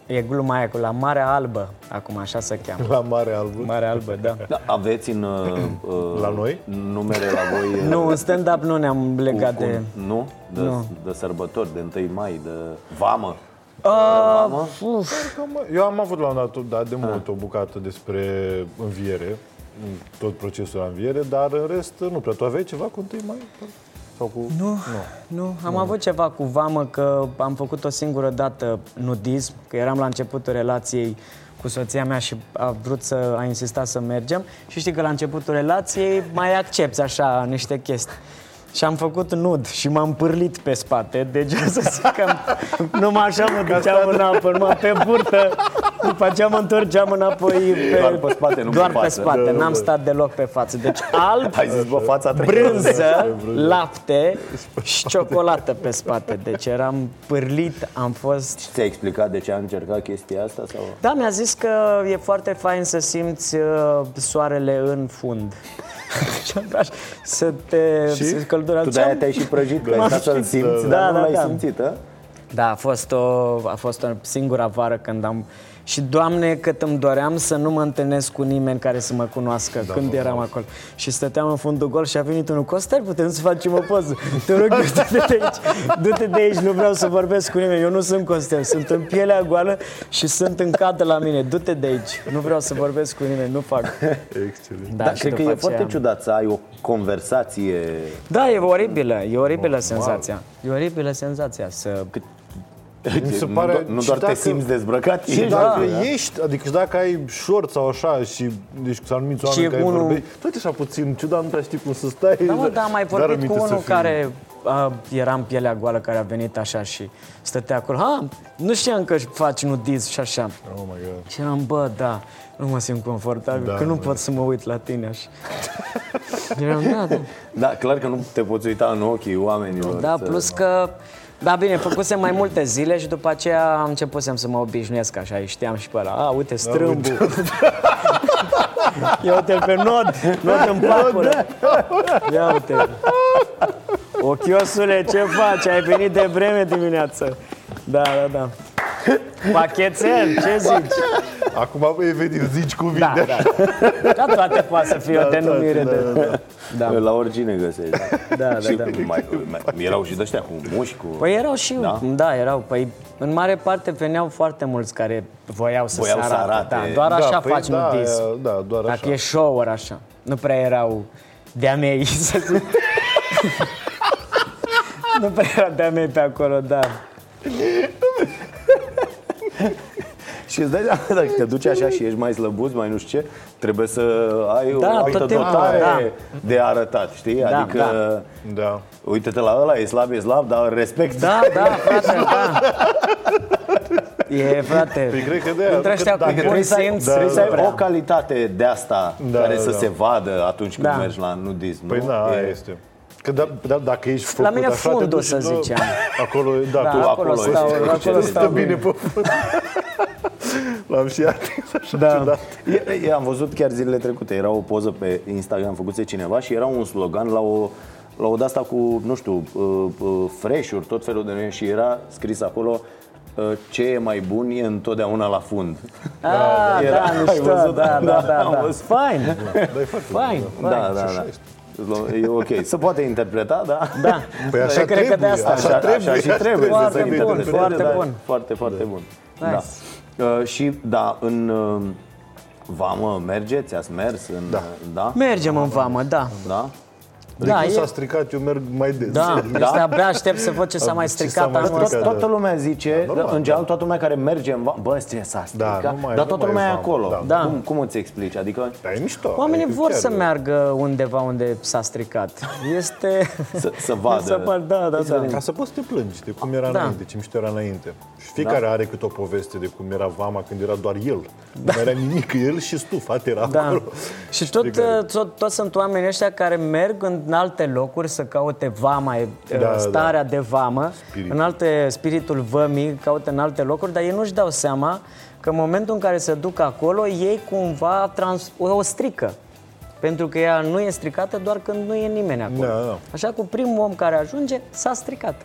E gluma aia cu la Marea Albă, acum așa se cheamă. La Mare Albă. Marea Albă, da. Da, aveți în uh, uh, La noi? numere la voi uh, Nu, în stand-up nu ne-am cu, legat cu, de... nu? De, Nu. de sărbători, de 1 mai, de vamă. Uh, Vamă? uf, Cam- Eu am avut la un dat, dat de mult o bucată despre înviere, tot procesul la înviere, dar în rest nu prea. Tu aveai ceva cu 1 mai? Sau cu... Nu, nu, am avut ceva cu vamă că am făcut o singură dată nudism, că eram la începutul relației cu soția mea și a vrut să a insistat să mergem și știi că la începutul relației mai accepti așa niște chestii. Și am făcut nud și m-am pârlit pe spate, deci o să zic că numai așa mă duceam în apă, numai pe burtă, după aceea mă întorceam înapoi pe, Doar pe spate, nu pe doar pe față. spate, n-am stat deloc pe față. Deci alb, Ai zis, bă, fața trebuie. brânză, lapte și ciocolată pe spate. Deci eram pârlit, am fost... Ți-a explicat de ce a încercat chestia asta? Sau? Da, mi-a zis că e foarte fain să simți uh, soarele în fund. Și am vrea să te Și? să căldura. Tu de-aia te-ai și prăjit, că ai stat să-l simți, Da, dar nu da, l-ai da. simțit, a? Da, a fost, o, a fost o singura vară când am... Și, Doamne, cât îmi doream să nu mă întâlnesc cu nimeni care să mă cunoască da, când eram acolo. Și stăteam în fundul gol și a venit unul, Costel, putem să facem o poză. Te rog, du-te de aici, du-te de aici, nu vreau să vorbesc cu nimeni. Eu nu sunt Costel, sunt în pielea goală și sunt în cadă la mine. Du-te de aici, nu vreau să vorbesc cu nimeni, nu fac. Excelent. Da, Dar și cred că după e foarte aceea- ciudat să ai o conversație Da, e oribilă, e oribilă senzația. E oribilă senzația să... Mi se nu, pare- do- nu și doar te dacă- simți dezbrăcat, Și ești, dacă da. ești, adică și dacă ai short sau așa și deci cu anumiți oameni Și care unul- vorbești, tot așa puțin ciudat, nu prea știi cum să stai. Da, mă, da, am mai Dar vorbit cu aminte să unul fii- care a, era în pielea goală, care a venit așa și stătea acolo. Ha, nu știam că faci nudism și așa. Oh my god. Și eram, bă, da, nu mă simt confortabil, Da, că nu da. pot să mă uit la tine așa. eram, da, da. Da, clar că nu te poți uita în ochii oamenilor. Da, să- plus că, da, bine, făcusem mai multe zile și după aceea am începusem să mă obișnuiesc așa, îi știam și pe ăla. A, uite, strâmbu. Ia uite pe nod, nod în papură. Ia uite. Ochiosule, ce faci? Ai venit de vreme dimineață. Da, da, da. Pachețel, ce zici? Acum e venit, zici cuvinte. Da, da. Da, toate poate să fie o denumire de... Da, La oricine găsești. da, da. și da. mai, mai, erau și de-ăștia cu muși, cu... Păi erau și, Da? da, da erau. Păi în mare parte veneau foarte mulți care voiau să Voiau se să arate. arate. Da, doar așa păi faci da, nudism. e- Da, doar Dacă așa. e show așa. Nu prea erau de-a mei, să zic. nu prea erau de-a mei pe acolo, da. Și îți dai seama, dacă te duci așa și ești mai slăbuț, mai nu știu ce, trebuie să ai o Da, altă tot timpul, dotare da. de arătat, știi? Da, adică, da. Da. uite-te la ăla, e slab, e slab, dar respect. Da, da, frate, da. E, frate, Păi cred că de aia, între ăștia că cu dacă bun Trebuie să, simț, trebuie să ai prea. o calitate de asta Da, care da, să da. se vadă atunci când Da. mergi la nudism, Păi nu? da, aia E- este. Că da, da, dacă ești făcut La mine așa, te fundul, duci să și dă- ziceam. Acolo, da, Da, tu, acolo acolo stau, este- acolo stă stau bine pe fund. L-am și atins așa Da. ciudat. E- e- Am văzut chiar zilele trecute, era o poză pe Instagram făcută cineva și era un slogan la o la o de-asta cu, nu știu, uh, uh, fresh-uri, tot felul de nume și era scris acolo uh, ce e mai bun e întotdeauna la fund. Ah, Era- da, ai mișto, văzut? da, da, da, am da. văzut. Fine, Da, e foarte bun, fine, da. fine. Da, da, da. E ok. Se poate interpreta, da? Da, Păi așa Eu cred că de trebuie, asta. așa trebuie, așa și așa trebuie trebuie. să se Foarte bun, interpreteze, foarte da, bun. Foarte, foarte bun. Nice. Da. Uh, și, da, în uh, vamă mergeți? Ați mers? În, Da. da? Mergem în vamă, da. Da? De Da, când e- s-a stricat, eu merg mai des. Da, este abia aștept să văd ce s-a mai Ce s-a stricat mai anul stricat, ăsta. da. Toată lumea zice, normal, în general da. toată lumea care merge în vamă, bă, ce s-a stricat, nu mai- dar nu toată mai lumea e e vamă, acolo. da. Da. Cum, cum îți explici? Adică Dar e mișto. Oamenii adică vor chiar să e- meargă undeva unde s-a stricat. Este... să, să vadă. Să văd, da, da, da. Ca să poți să te plângi de cum era Da. înainte, ce mișto era înainte. Și fiecare are câte o poveste de cum era vama când era doar el. Nu mai era nimic, el și tu, fata era Da. acolo. Și tot, fiecare. tot, tot sunt oamenii ăștia care merg în alte locuri să caute vama, e, Da, starea de vamă, Spiritul. în alte, spiritul vămii, caută în alte locuri, dar ei nu-și dau seama că în momentul în care se duc acolo, ei cumva trans, o, o strică. Pentru că ea nu e stricată doar când nu e nimeni acolo. Da, da. Așa cu primul om care ajunge, s-a stricat.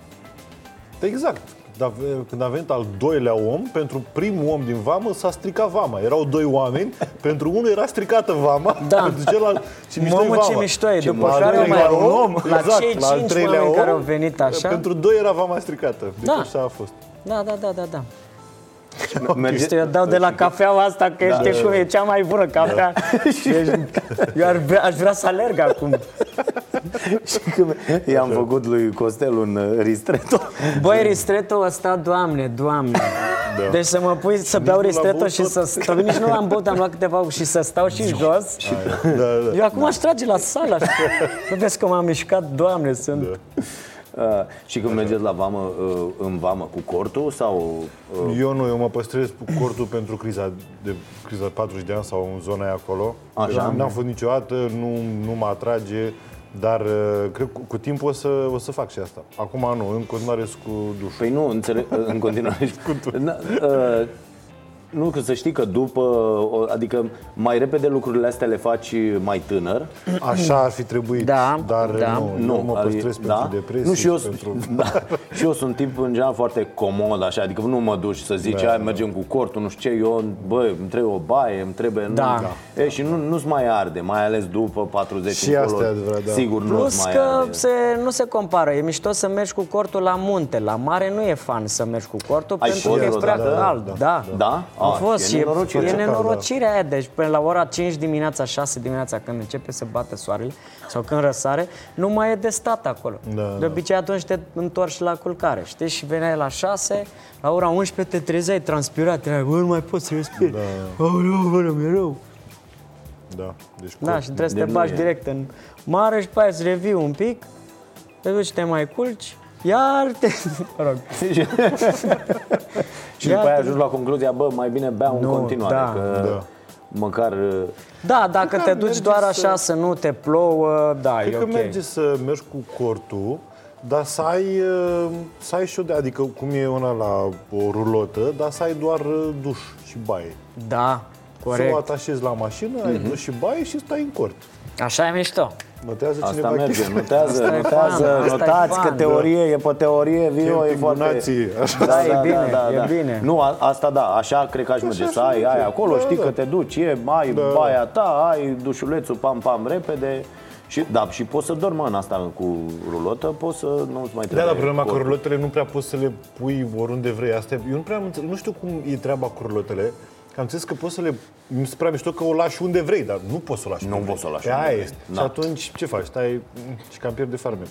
Exact. Dar când a venit al doilea om, pentru primul om din vamă s-a stricat vama. Erau doi oameni, pentru unul era stricată vama, Da. pentru celălalt și mișto Mamă, ce vama. mișto e, Și după la al care treilea mai- om, la exact, cei la al cinci treilea oameni care om, au venit așa. Pentru doi era vama stricată. Deci Da. așa a fost. Da, da, da, da, da. Merge, Știu, eu dau de la cafeaua asta, că Da. știi cum e cea mai bună cafea. Și eu ar vrea, aș vrea să alerg acum. și când i-am făcut lui Costel un uh, ristretto. Băi, ristretto ăsta, doamne, doamne. Da. Deci să mă pui să beau nu l-am ristretto băut și tot. să stau. Nici nu l-am băut, am luat câteva și să stau și jos. Da, da. Eu acum aș trage la sală. așa. Nu vezi că m-am mișcat, doamne, sunt... Uh, și când mergeți la vamă, uh, în vamă cu cortul sau... Uh, Eu nu, eu mă păstrez cu cortul pentru criza de criza 40 de ani sau în zona aia acolo. Așa. Deci N-am fost niciodată, nu, nu mă atrage, dar uh, cred că cu, cu timpul o să, o să fac și asta. Acum nu, în continuare sunt cu dușul. Păi nu, înțeleg, în continuare. Na, uh, nu, că să știi că după, o- adică mai repede lucrurile astea le faci mai tânăr. Așa ar fi trebuit, Da, dar da. nu, nu, eu mă adică- păstrez pentru depresie. Nu, și eu, pentru... da, și eu sunt tip în general foarte comod, așa, adică nu mă duci să zici, Da, hai, da. mergem cu cortul, nu știu ce, eu, bă, îmi trebuie o baie, îmi trebuie... Nu, Da. E, și nu, nu-ți mai arde, mai ales după 40 Și încolo, asta e adevărat, da. Sigur nu-ți Plus mai că arde. se, nu se compară. E mișto să mergi cu cortul la munte. La mare nu e fan să mergi cu cortul Ai pentru fost că e prea vreodată? cald. Da, Da, Da? Am Ah, fost e și e, nenorocire. e Foarte cald, nenorocirea aia. Deci până la ora 5 dimineața, 6 dimineața când începe să bată soarele sau când răsare, nu mai e de stat acolo. Da, de da. obicei atunci te întorci la culcare, știi? Și veneai la 6, la ora 11 te trezeai transpirat, erai, bă, nu mai poți să respiri. Da. Aoleu, bă, mi-e rău. Da, deci Da, cort- și trebuie să Deci te nu bagi e. direct în mare și pe aia să revii un pic, te duci, te mai culci, iar te... Mă rog. Și Ia după aia te- ajungi la concluzia, bă, mai bine beau în Nu, continuare, da. că Da. măcar... uh, Da, dacă te duci merge doar să- așa să nu te plouă, da, Cred e că ok. merge să mergi cu cortul, dar să ai, uh, să ai și o de, adică cum e una la o rulotă, dar să ai doar uh, duș și baie. Da, Să o corect. atașezi la mașină, ai Mhm. duș și baie și stai în cort. Așa e mișto. Notează Asta cineva merge, chestia. notează, Asta e notează, fan, asta e notați fan. că teorie e pe teorie, Vio e Camping foarte... nații, așa. Da, e bine, e bine. Nu, a, asta da, așa cred că aș merge, așa să ai, merge. ai acolo, Da, știi da. că te duci, e, ai Da. baia ta, ai dușulețul, pam, pam, repede. Și, da, și poți să dormi în asta cu rulotă, poți să nu-ți mai Da, trebuie dar problema cu corpul. rulotele nu prea poți să le pui oriunde vrei. Asta e, eu nu prea am înțeles, nu știu cum e treaba cu rulotele. Că am înțeles că poți să le... Mi se prea mișto că o lași unde vrei, dar nu poți să o lași Nu unde poți să o lași vrei. Pe unde aia vrei. este. Da. Și atunci ce faci? Stai și cam pierde farme.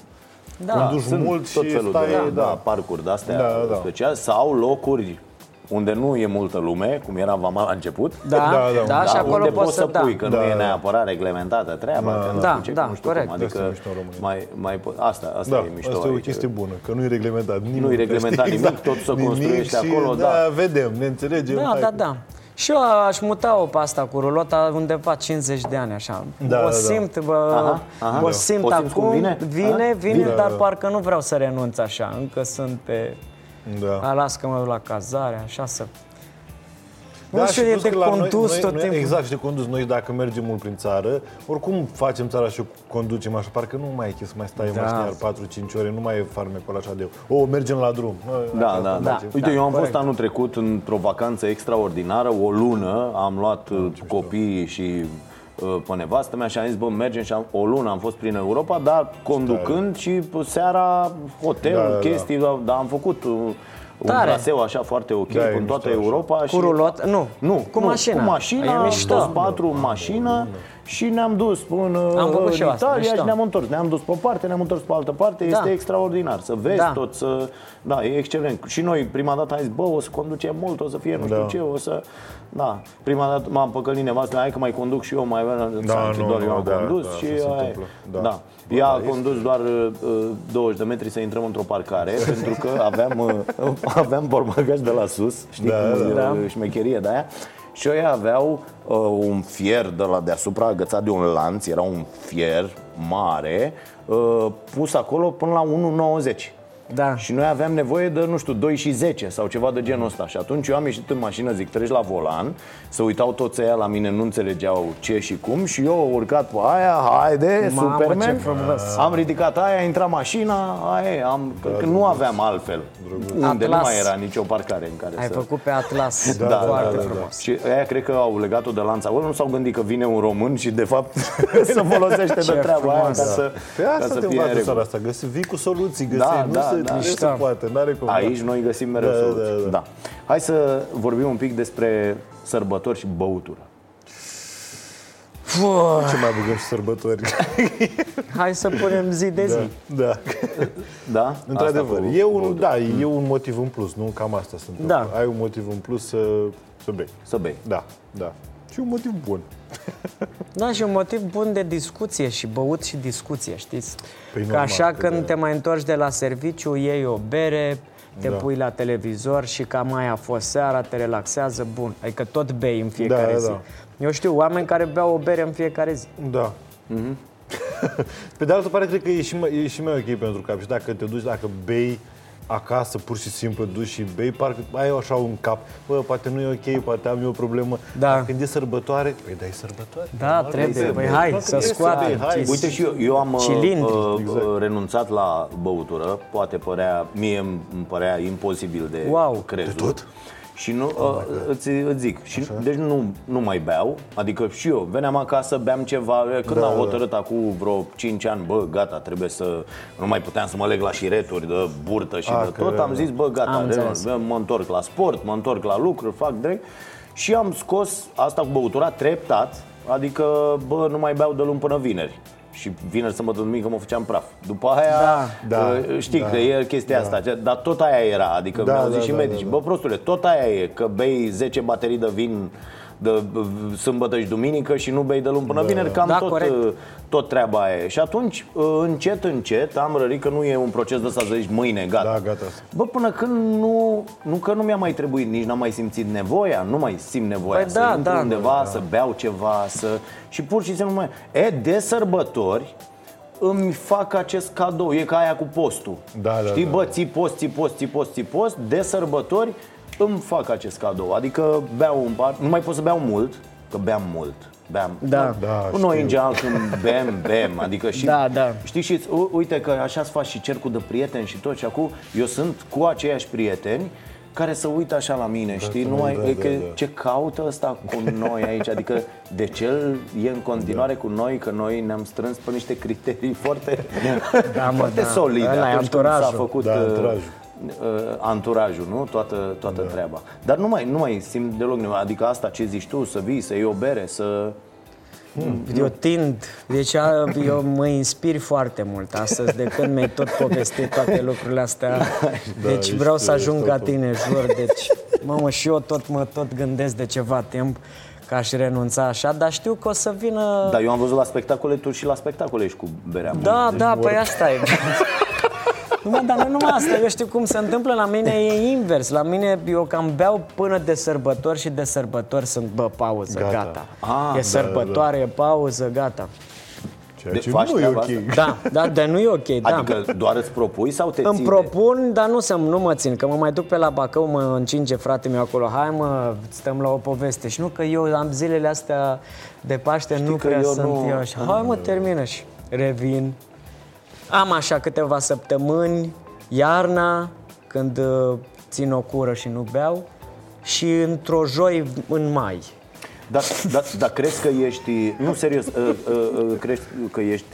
Da. Conduci sunt mult tot și felul stai... de da, da. parcuri de-astea Da, da. special sau locuri unde nu e multă lume, cum era Vama la început. Da, Da, da, da, da, și Da, acolo unde poți să, da. pui, că nu Da, e da. neapărat reglementată treaba, că nu Da, știu ce, da, nu știu corect. cum, Asta e adică mișto în România. mai, mai, po- asta, asta Da, e mișto asta e o aici. chestie bună, că nu e reglementat nimic. Nu e reglementat Știi, nimic, tot să Nimic construiești și, acolo, da. vedem, ne înțelegem. Da, hai da, cu- da. Și eu aș muta-o pe asta cu rulota undeva 50 de ani, așa. Da, o da, da. simt, bă, Aha, aha. o Da. simt O simți cum acum, vine? vine, Aha. vine, Vine, dar da. parcă nu vreau să renunț așa. Încă sunt pe... Da. A, las că mă duc la cazare, așa să... Da, nu știu, și e plus de că la condus noi, tot noi, timpul. Exact, și de condus. Noi dacă mergem mult prin țară, oricum facem țara și o conducem așa, parcă nu mai e chef să mai stai în Da. mașină iar 4-5 ore, nu mai e farmecul așa de... O, mergem la drum. Da, Asta da, da. facem. Uite, eu am corect. fost anul trecut într-o vacanță extraordinară, o lună, am luat uh, copiii și uh, pe nevastă mea și am zis, bă, mergem și am, o lună am fost prin Europa, dar conducând și pe seara hotel, Da, da, da. chestii, dar dar am făcut uh, un Tare. traseu așa foarte ok Da, e în toată mișto așa. Europa. Cu rulot? Nu, Nu, cu nu, mașina. Cu mașina, E mișto. toți patru în mașină și ne-am dus până Am făcut în și eu asta, Italia mișto. și ne-am întors. Ne-am dus pe o parte, ne-am întors pe altă parte. Da. Este extraordinar să vezi Da. tot, să... Da, e excelent. Și noi prima dată am zis, bă, o să conducem mult, o să fie nu știu Da. ce, o să... Da, prima dată m-am păcălit nevastă, hai că mai conduc și eu, mai Da, da, nu, doar eu nu, am da, condus da, și așa se aia e. întâmplă, da. da. Ea a condus doar uh, 20 de metri să intrăm într-o parcare pentru că aveam, uh, aveam portbagaj de la sus, știi Da, cum da, e, uh, șmecherie de aia. Și ei aveau uh, un fier de la deasupra agățat de un lanț, era un fier mare, uh, pus acolo până la 1,90. Da. Și noi aveam nevoie de, nu știu, 2 și 10 sau ceva de genul ăsta. Și atunci eu am ieșit în mașină, zic, treci la volan, să uitau toți ăia la mine, nu înțelegeau ce și cum și eu am urcat pe aia, haide, Mamă, Superman. ce frumos. Am ridicat aia, a intrat mașina, aia, e, am, că, că nu aveam altfel. Unde nu Atlas. mai era nicio parcare în care Ai să... făcut pe Atlas. Da, Foarte da, da, frumos. Și aia cred că au legat-o de lanț acolo, nu s-au gândit că vine un român și de fapt se folosește Ce de treaba aia ca frumos. să, Pe ca asta să te fie în învață regulă. țara asta, găsi, vii cu soluții, găsi, Da, nu da, se, da. nu se Mișto. poate, n-are cum. Aici noi găsim mereu Da, soluții. da, da. Da. Hai să vorbim un pic despre sărbători și băutură. Ce mai băgăm și sărbători? Hai să punem zi de zi. da. Da? Într-adevăr, Asta cu e un, băutură. da, e un motiv în plus, nu? Cam asta sunt. Da. Ai un motiv în plus să, să bei. Să bei. Da, da. Și un motiv bun. Da, și un motiv bun de discuție și băut și discuție, știți? Păi Că normal, așa că când de- te mai întorci de la serviciu, iei o bere, te Da. pui la televizor și cam mai a fost seara, te relaxează, bun. Adică tot bei în fiecare Da, zi. da. Eu știu oameni care beau o bere în fiecare zi. Da. Pe de altă parte, cred că e și, mai, e și mai ok pentru cap. Și dacă te duci, dacă bei acasă, pur și simplu duci și bei, parcă ai așa un cap. Bă, poate nu e ok, poate am eu o problemă. Da. Dar când e sărbătoare, păi dai sărbătoare. Da, Normal, trebuie. că Băi, bei. hai, Toată să viața scoatem. bei, hai. Ce- Uite și eu, eu am uh, Cilindri. uh, Exact. uh, renunțat la băutură, poate părea, mie îmi îmi părea imposibil de Wow. crezut. De tot? Și nu, uh, îți, îți zic, și, deci nu, nu mai beau, adică și eu veneam acasă, beam ceva, când Da, am da. hotărât acum vreo 5 ani, bă, gata, trebuie să, nu mai puteam să mă leg la șireturi de burtă și A, de că- tot, am zis, bă, gata, Am renunț, înțeles. bă, mă întorc la sport, mă întorc la lucruri, fac direct și am scos asta cu băutura treptat, adică, bă, nu mai beau de luni până vineri. Și vineri, sâmbătă, duminică mă făceam praf. După aia, Da, uh, știi da, că e chestia asta, dar tot aia era, adică Da, mi-au zis da, și da, medici, da, bă, prostule, tot aia e, că bei 10 baterii de vin de uh, sâmbătă și duminică și nu bei de luni până vineri, cam Da, tot, corect. uh, tot treaba aia e. Și atunci, uh, încet, încet, am rărit că nu e un proces de ăsta să zici mâine, gata. Da, gata. Bă, până când nu, nu că nu mi-a mai trebuit, nici n-am mai simțit nevoia, nu mai simt nevoia Păi să da, intru da. undeva, să beau ceva, să... Și pur și simplu mai... E, de sărbători îmi fac acest cadou, e ca aia cu postul. Da, da, Știi, da, bă, da. ții post, ții post, ții post, ții post, de sărbători îmi fac acest cadou. Adică beau un par, nu mai pot să beau mult, că beam mult. Beam. Da. Da, Noi știu. în general când bem, bem, adică și Da, da. Știi și u- uite că așa să faci și cercul de prieteni și tot și acum eu sunt cu aceiași prieteni care să uită așa la mine, știi? Nu mai, da, e da, că, da. ce caută ăsta cu noi aici? Adică de ce el e în continuare cu noi? Că noi ne-am strâns pe niște criterii foarte, Da, mă, foarte da. solide Ăla e atunci când s-a anturajul. făcut Da, uh, anturajul. Uh, anturajul, nu? Toată, toată Da. treaba. Dar nu mai, nu mai simt deloc nevoie. Adică asta ce zici tu, să vii, să iei o bere, să... Eu tind, deci a, eu mă inspir foarte mult astăzi de când mi-ai tot povestit toate lucrurile astea. Deci ești- vreau să ești ajung ca totul. tine, jur. Deci, mamă, și eu tot mă tot gândesc de ceva timp că aș renunța așa, dar știu că o să vină... Dar eu am văzut la spectacole, tu și la spectacole ești cu berea. Da, da, păi asta e. Nu, dar nu numai asta, eu știu cum se întâmplă la mine, e invers. La mine eu cam beau până de sărbători și de sărbători sunt, bă, pauză, gata. Gata. gata. Ah, e da, sărbătoare, e pauză, gata. Ceea De- ce faci nu e treaba ok. asta? Da, da, dar nu e ok, da. Adică doar îți propui sau te Îmi ții propun, dar nu, să, nu mă țin, că mă mai duc pe la Bacău, mă încinge frate meu acolo, hai mă, stăm la o poveste. Și nu că eu am zilele astea de Paște, nu că prea eu sunt nu- eu așa. Hai mă, termină și revin. Am așa câteva săptămâni, iarna, când uh, țin o cură și nu beau, și într-o joi în mai. Dar, dar, dar crezi că ești, nu serios, uh, uh, uh, crezi că ești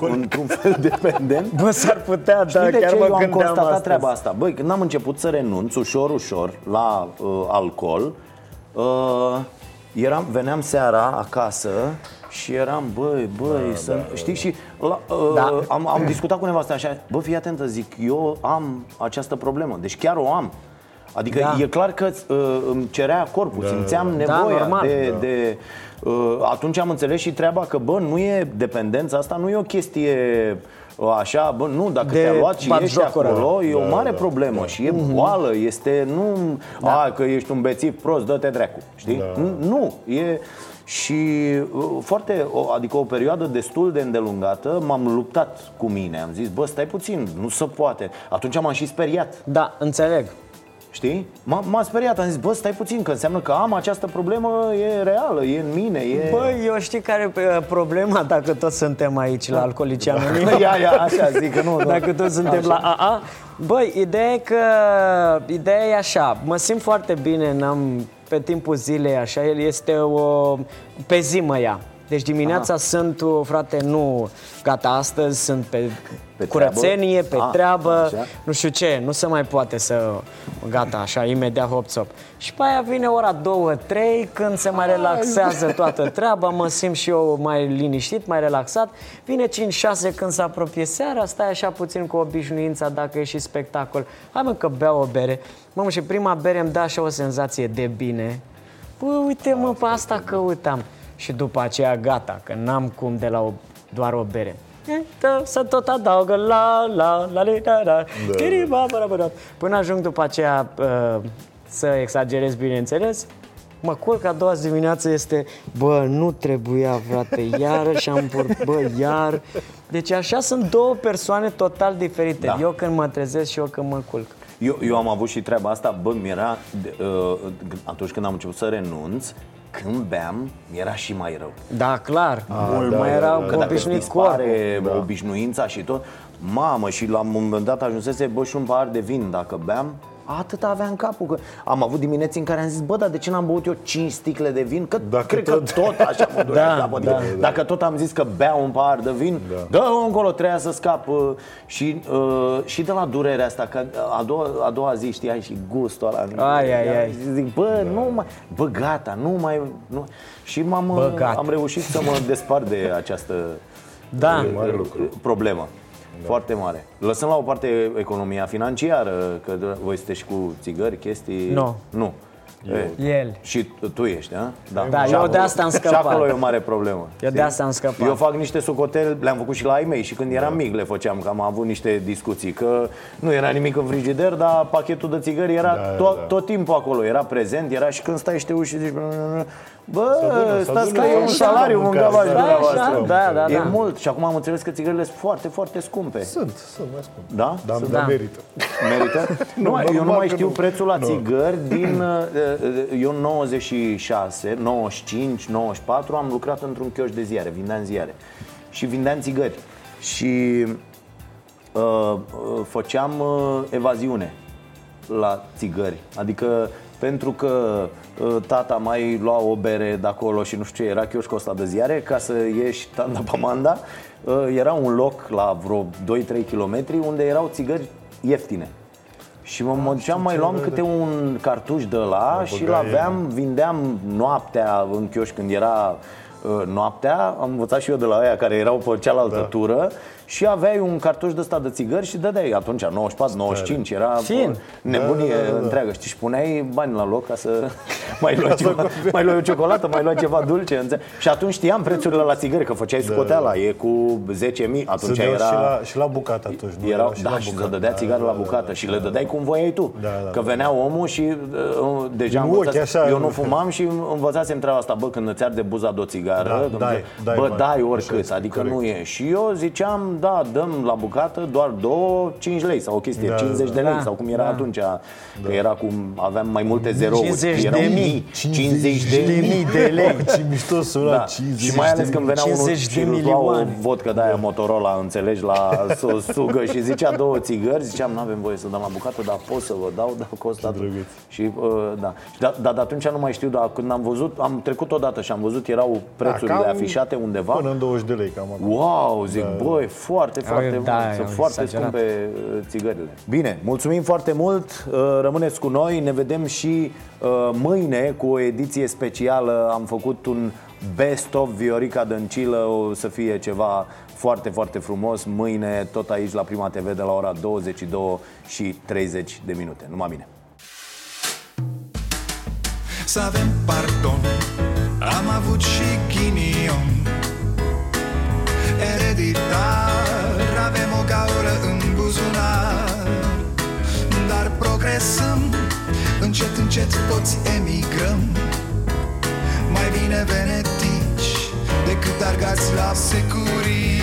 într-un fel dependent? Bă, s-ar putea, Știi dar de chiar ce mă eu am gândeam constatat astăzi. treaba asta? Băi, când am început să renunț ușor, ușor la uh, alcool, uh, eram, veneam seara acasă și eram, băi, băi, să... știi, și la, uh, Da. am, am discutat cu nevastă așa, bă, fii atentă, zic, eu am această problemă, deci chiar o am. Adică Da. e clar că uh, îmi cerea corpul, simțeam nevoia normal. de, Da. de uh, atunci am înțeles și treaba că, bă, nu e dependența asta, nu e o chestie uh, așa, bă, nu, dacă De te-a luat și ești batjocură. acolo, e o Da, mare da, problemă și e boală, este, nu, a, că ești un bețiv prost, dă-te dracu, știi? Da. N- Nu, e și uh, foarte, o, adică o perioadă destul de îndelungată m-am luptat cu mine, am zis, bă, stai puțin, nu se poate. Atunci m-am și speriat. Da, înțeleg. Știi? M-a, m-a speriat, am zis, bă, stai puțin, că înseamnă că am această problemă, e reală, e în mine, e... Băi, eu știi care e uh, problema dacă toți suntem aici la Alcoolici Anonimi? ia, ia, așa, zic că nu, nu. Dacă toți suntem Așa. la AA Băi, ideea e că Ideea e așa Mă simt foarte bine N-am pe timpul zilei așa El este o Pe zi mă ia deci dimineața sunt, o, frate, nu Gata, astăzi sunt pe, Pe curățenie, treabă? pe Ah, treabă. așa. Nu știu ce, nu se mai poate să Gata, așa, imediat hop -hop. Și pe aia vine ora 2-3 Când se mai relaxează toată treaba Mă simt și eu mai liniștit, mai relaxat. Vine 5-6 când se apropie seara Stai așa puțin cu obișnuința Dacă e și spectacol. Hai mă că beau o bere. Mamă, și prima bere îmi dă așa o senzație de bine. Bă, uite mă, pe asta căutam Și după aceea gata, că n-am cum de la o, doar o bere. E, da, Să tot adaugă la la la la la la Chiri, ba, ba, ba, ba. Până ajung după aceea uh, Să exagerez bineînțeles Mă culc a doua zi dimineață este Bă, nu trebuia, frate, iarăși am pur... Bă, iar. Deci așa sunt două persoane total diferite. Da. Eu când mă trezesc și eu când mă culc Eu, eu am avut și treaba asta, bă, mi-era, de- uh, atunci când am început să renunț, când beam, mi-era și mai rău. Da, clar, mult da, mai da, era da, Că dacă îți obișnuit corpul dispare obișnuința și tot, mamă, și la un moment dat ajunsese, bă, și un pahar de vin, dacă beam, atât avea în capul că am avut dimineți în care am zis, bă, dar de ce n-am băut eu 5 sticle de vin? Că Dacă cred tot- că tot așa mă durea Da, capul. da, Adică, Dacă tot am zis că beau un pahar de vin, da. dă încolo, treia să scap uh, și, uh, și de la durerea asta, că a doua, a doua zi știai și gustul ăla. Ai, ai, ai. Și zic, bă, nu mai, bă, gata, nu mai, nu. Și m-am, Bă, uh, gata. am reușit să mă despart de această Da, mare lucru. problemă. Foarte mare. Lăsăm la o parte economia financiară, că voi sunteți cu țigări, chestii... Nu. Nu. E, el și tu ești, a? Da, Și eu acolo- de asta am Și scăpat. acolo e o mare problemă. Eu de știi? asta am scăpat. Eu fac niște socoteli, le-am făcut și la ai mei și când eram mic le făceam, că am avut niște discuții, că nu era nimic în frigider, dar pachetul de țigări era Da, tot, da. tot timpul acolo, era prezent, era și când stai și te uiți și zici, bă, adună, se stați că adună, e un așa, salariu mâncați, mâncat da, dumneavoastră. așa, da, da, E da. mult și acum am înțeles că țigările sunt foarte, foarte scumpe. Sunt, sunt, mai scump. Da? Dar, Sunt- dar Da. merită. Merită? nu, mai, eu nu normal mai că știu nu. prețul la Nu. țigări din... uh, Eu în 96, 95, 94 am lucrat într-un chioș de ziare, vindeam ziare. Și vindeam țigări. Și uh, uh, făceam uh, evaziune la țigări. Adică pentru că uh, tata mai lua o bere de acolo și nu știu ce, era chioșcul ăsta de ziare, ca să ieși tanda pamanda, uh, era un loc la vreo 2-3 km unde erau țigări ieftine. Și mă, mă duceam, mai luam câte un cartuș de la și îl băgai aveam, vindeam noaptea în chioș când era uh, noaptea. Am învățat și eu de la aia care erau pe cealaltă da. tură și aveai un cartuș de ăsta de țigări și dădeai atunci, 94, 95, era Fin. nebunie Da, da, da, da. întreagă. Știi, și puneai bani la loc ca să mai luai, ceva, mai luai o ciocolată, mai luai ceva dulce. Înțe- Și atunci știam prețurile la țigări, că făceai socoteala, e cu 10.000, atunci Se dădeau era... și la, și la bucată atunci, nu? Erau, Era da, la și se bucată. dădea țigară la Da, bucată da, și da, le da. dădeai cum voiai tu. Da, da, Că da. venea omul și uh, deja Din învățase, ochi, așa, eu nu nu- fumam și învățasem treaba asta, bă, când îți arde buza de o țigară, Da, când dai, zice, dai bă, bani. dai Așa oricât, este, adică corect. nu e. Și eu ziceam, da, dăm la bucată doar 2, 5 lei sau o chestie, Da, 50 de da. lei Da, sau cum era da. atunci, că era cum aveam mai multe zerouri. 50 de Erau mii. 50 de mii de lei. Oh, ce mișto suna, Da. 50 Și mai ales de când venea unul 50 și de îți lua o milioane. vodcă de aia Motorola, înțelegi, la să o sugă și zicea două țigări, ziceam, nu avem voie să dăm la bucată, dar pot să vă dau, dar costă atât. drăguț. Și uh, da. Și da, dar de atunci nu mai știu, dar când am văzut, am trecut odată și am văzut, erau prețurile cam afișate undeva. Până în 20 de lei, cam acum. Wow, zic, băi, foarte, foarte da, mult, sunt au foarte exagerat. scumpe uh, țigările. Bine, mulțumim foarte mult, uh, rămâneți cu noi, ne vedem și uh, mâine cu o ediție specială. Am făcut un best of Viorica Dăncilă, o să fie ceva foarte, foarte frumos. Mâine tot aici la Prima TV de la ora 22 și 30 de minute. Numai bine! Să avem pardon Am avut și ghinion Ereditar Avem o gaură în buzunar. Dar progresăm Încet, încet toți emigrăm. Mai bine venetici Decât argați la securii